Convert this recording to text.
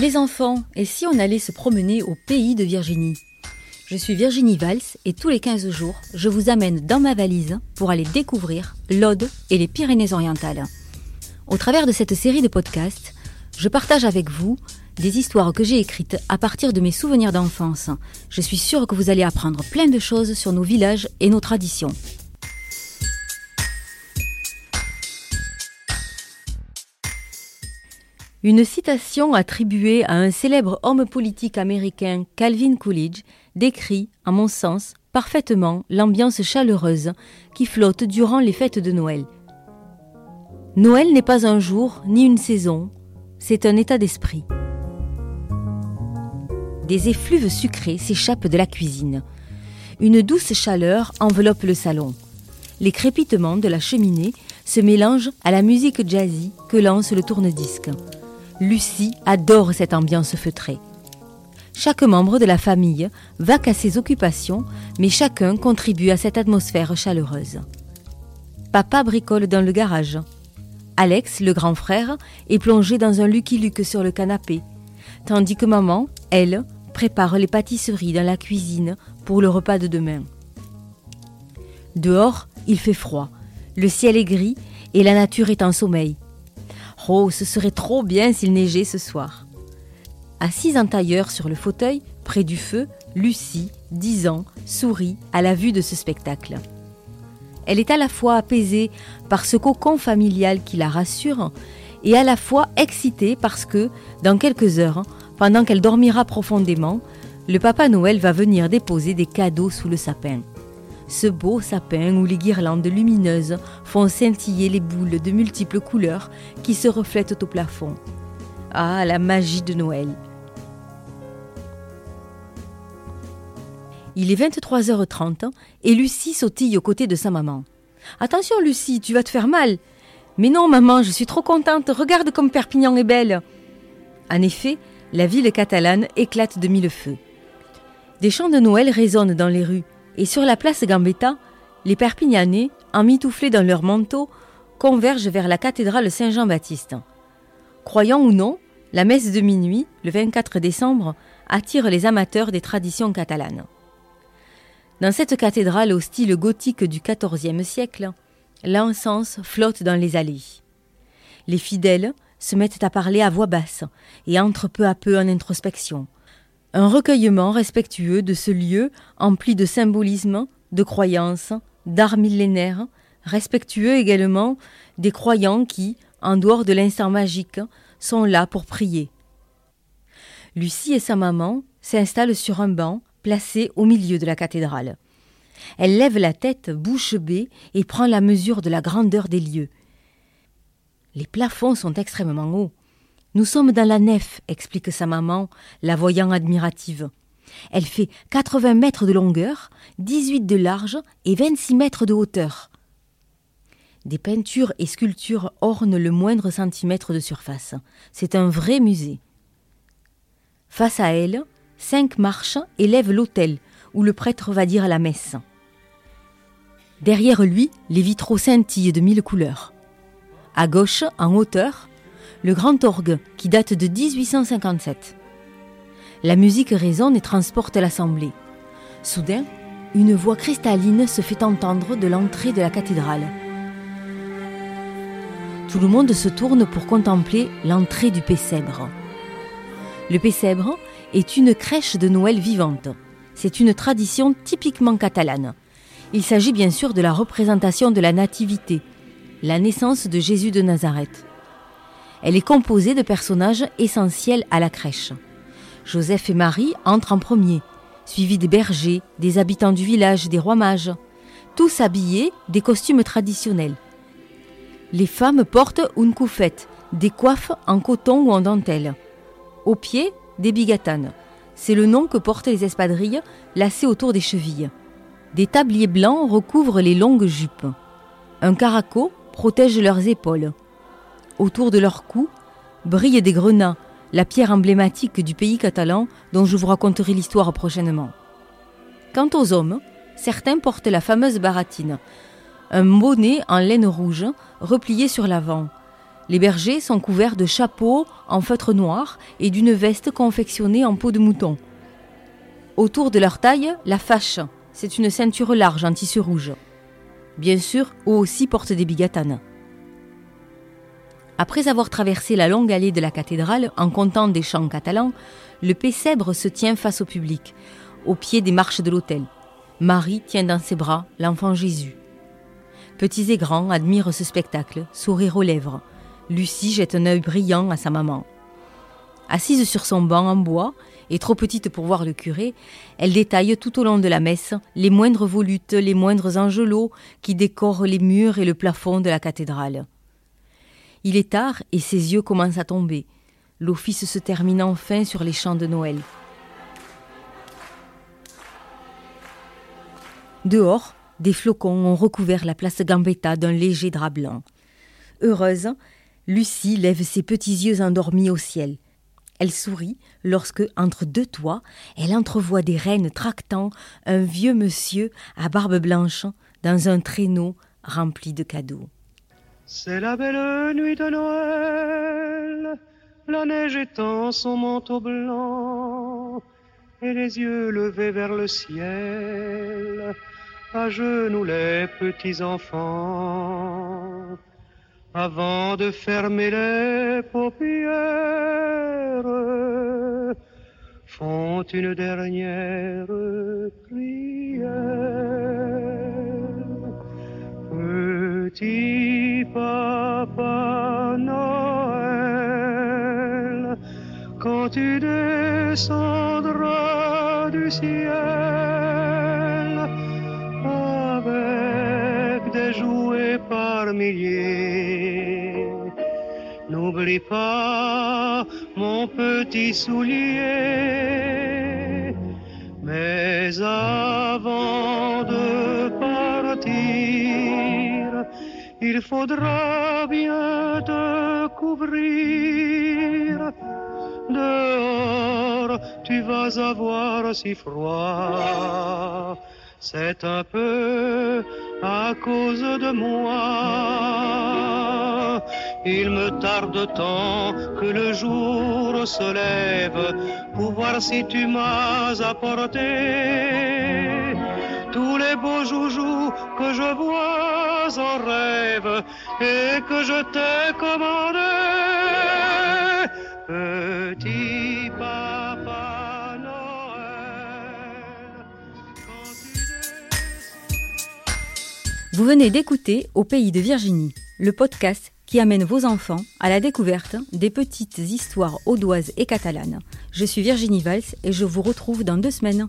Les enfants, et si on allait se promener au pays de Virginie? Je suis Virginie Valls et tous les 15 jours, je vous amène dans ma valise pour aller découvrir l'Aude et les Pyrénées-Orientales. Au travers de cette série de podcasts, je partage avec vous des histoires que j'ai écrites à partir de mes souvenirs d'enfance. Je suis sûre que vous allez apprendre plein de choses sur nos villages et nos traditions. Une citation attribuée à un célèbre homme politique américain, Calvin Coolidge, décrit, à mon sens, parfaitement l'ambiance chaleureuse qui flotte durant les fêtes de Noël. Noël n'est pas un jour ni une saison, c'est un état d'esprit. Des effluves sucrés s'échappent de la cuisine. Une douce chaleur enveloppe le salon. Les crépitements de la cheminée se mélangent à la musique jazzy que lance le tourne-disque. Lucie adore cette ambiance feutrée. Chaque membre de la famille va à ses occupations, mais chacun contribue à cette atmosphère chaleureuse. Papa bricole dans le garage. Alex, le grand frère, est plongé dans un Lucky Luke sur le canapé, tandis que maman, elle, prépare les pâtisseries dans la cuisine pour le repas de demain. Dehors, il fait froid, le ciel est gris et la nature est en sommeil. Ce serait trop bien s'il neigeait ce soir. Assise en tailleur sur le fauteuil, près du feu, Lucie, 10 ans, sourit à la vue de ce spectacle. Elle est à la fois apaisée par ce cocon familial qui la rassure et à la fois excitée parce que, dans quelques heures, pendant qu'elle dormira profondément, le Papa Noël va venir déposer des cadeaux sous le sapin ce beau sapin où les guirlandes lumineuses font scintiller les boules de multiples couleurs qui se reflètent au plafond. Ah, la magie de Noël. Il est 23h30 et Lucie sautille aux côtés de sa maman. Attention Lucie, tu vas te faire mal. Mais non maman, je suis trop contente, regarde comme Perpignan est belle. En effet, la ville catalane éclate de mille feux. Des chants de Noël résonnent dans les rues, et sur la place Gambetta, les Perpignanais, emmitouflés dans leurs manteaux, convergent vers la cathédrale Saint-Jean-Baptiste. Croyant ou non, la messe de minuit, le 24 décembre, attire les amateurs des traditions catalanes. Dans cette cathédrale au style gothique du XIVe siècle, l'encens flotte dans les allées. Les fidèles se mettent à parler à voix basse et entrent peu à peu en introspection, un recueillement respectueux de ce lieu empli de symbolisme, de croyances, d'art millénaires, respectueux également des croyants qui, en dehors de l'instant magique, sont là pour prier. Lucie et sa maman s'installent sur un banc placé au milieu de la cathédrale. Elle lève la tête bouche bée et prend la mesure de la grandeur des lieux. Les plafonds sont extrêmement hauts. Nous sommes dans la nef, explique sa maman, la voyant admirative. Elle fait 80 mètres de longueur, 18 de large et 26 mètres de hauteur. Des peintures et sculptures ornent le moindre centimètre de surface. C'est un vrai musée. Face à elle, cinq marches élèvent l'autel où le prêtre va dire la messe. Derrière lui, les vitraux scintillent de mille couleurs. À gauche, en hauteur, le grand orgue qui date de 1857. La musique résonne et transporte l'assemblée. Soudain, une voix cristalline se fait entendre de l'entrée de la cathédrale. Tout le monde se tourne pour contempler l'entrée du Pessèbre. Le Pessèbre est une crèche de Noël vivante. C'est une tradition typiquement catalane. Il s'agit bien sûr de la représentation de la Nativité, la naissance de Jésus de Nazareth. Elle est composée de personnages essentiels à la crèche. Joseph et Marie entrent en premier, suivis des bergers, des habitants du village, des rois mages, tous habillés des costumes traditionnels. Les femmes portent une coufette, des coiffes en coton ou en dentelle. Au pied, des bigatanes. C'est le nom que portent les espadrilles lacées autour des chevilles. Des tabliers blancs recouvrent les longues jupes. Un caraco protège leurs épaules autour de leur cou, brillent des grenats, la pierre emblématique du pays catalan dont je vous raconterai l'histoire prochainement. Quant aux hommes, certains portent la fameuse baratine, un bonnet en laine rouge replié sur l'avant. Les bergers sont couverts de chapeaux en feutre noir et d'une veste confectionnée en peau de mouton. Autour de leur taille, la fâche, c'est une ceinture large en tissu rouge. Bien sûr, eux aussi portent des bigatanes. Après avoir traversé la longue allée de la cathédrale en comptant des chants catalans, le Pessèbre se tient face au public, au pied des marches de l'autel. Marie tient dans ses bras l'enfant Jésus. Petits et grands admirent ce spectacle, sourire aux lèvres. Lucie jette un œil brillant à sa maman. Assise sur son banc en bois, et trop petite pour voir le curé, elle détaille tout au long de la messe les moindres volutes, les moindres angelots qui décorent les murs et le plafond de la cathédrale. Il est tard et ses yeux commencent à tomber. L'office se termine enfin sur les chants de Noël. Dehors, des flocons ont recouvert la place Gambetta d'un léger drap blanc. Heureuse, Lucie lève ses petits yeux endormis au ciel. Elle sourit lorsque, entre deux toits, elle entrevoit des reines tractant un vieux monsieur à barbe blanche dans un traîneau rempli de cadeaux. C'est la belle nuit de Noël, la neige étend son manteau blanc et les yeux levés vers le ciel, à genoux les petits enfants, avant de fermer les paupières, font une dernière prière. Papa Noël, quand tu descendras du ciel avec des jouets par milliers, n'oublie pas mon petit soulier. Mais avant de il faudra bien te couvrir. Dehors, tu vas avoir si froid. C'est un peu à cause de moi. Il me tarde tant que le jour se lève pour voir si tu m'as apporté tous les beaux joujoux que je vois et que je. Petit papa Vous venez d'écouter Au pays de Virginie, le podcast qui amène vos enfants à la découverte des petites histoires audoises et catalanes. Je suis Virginie Valls et je vous retrouve dans deux semaines.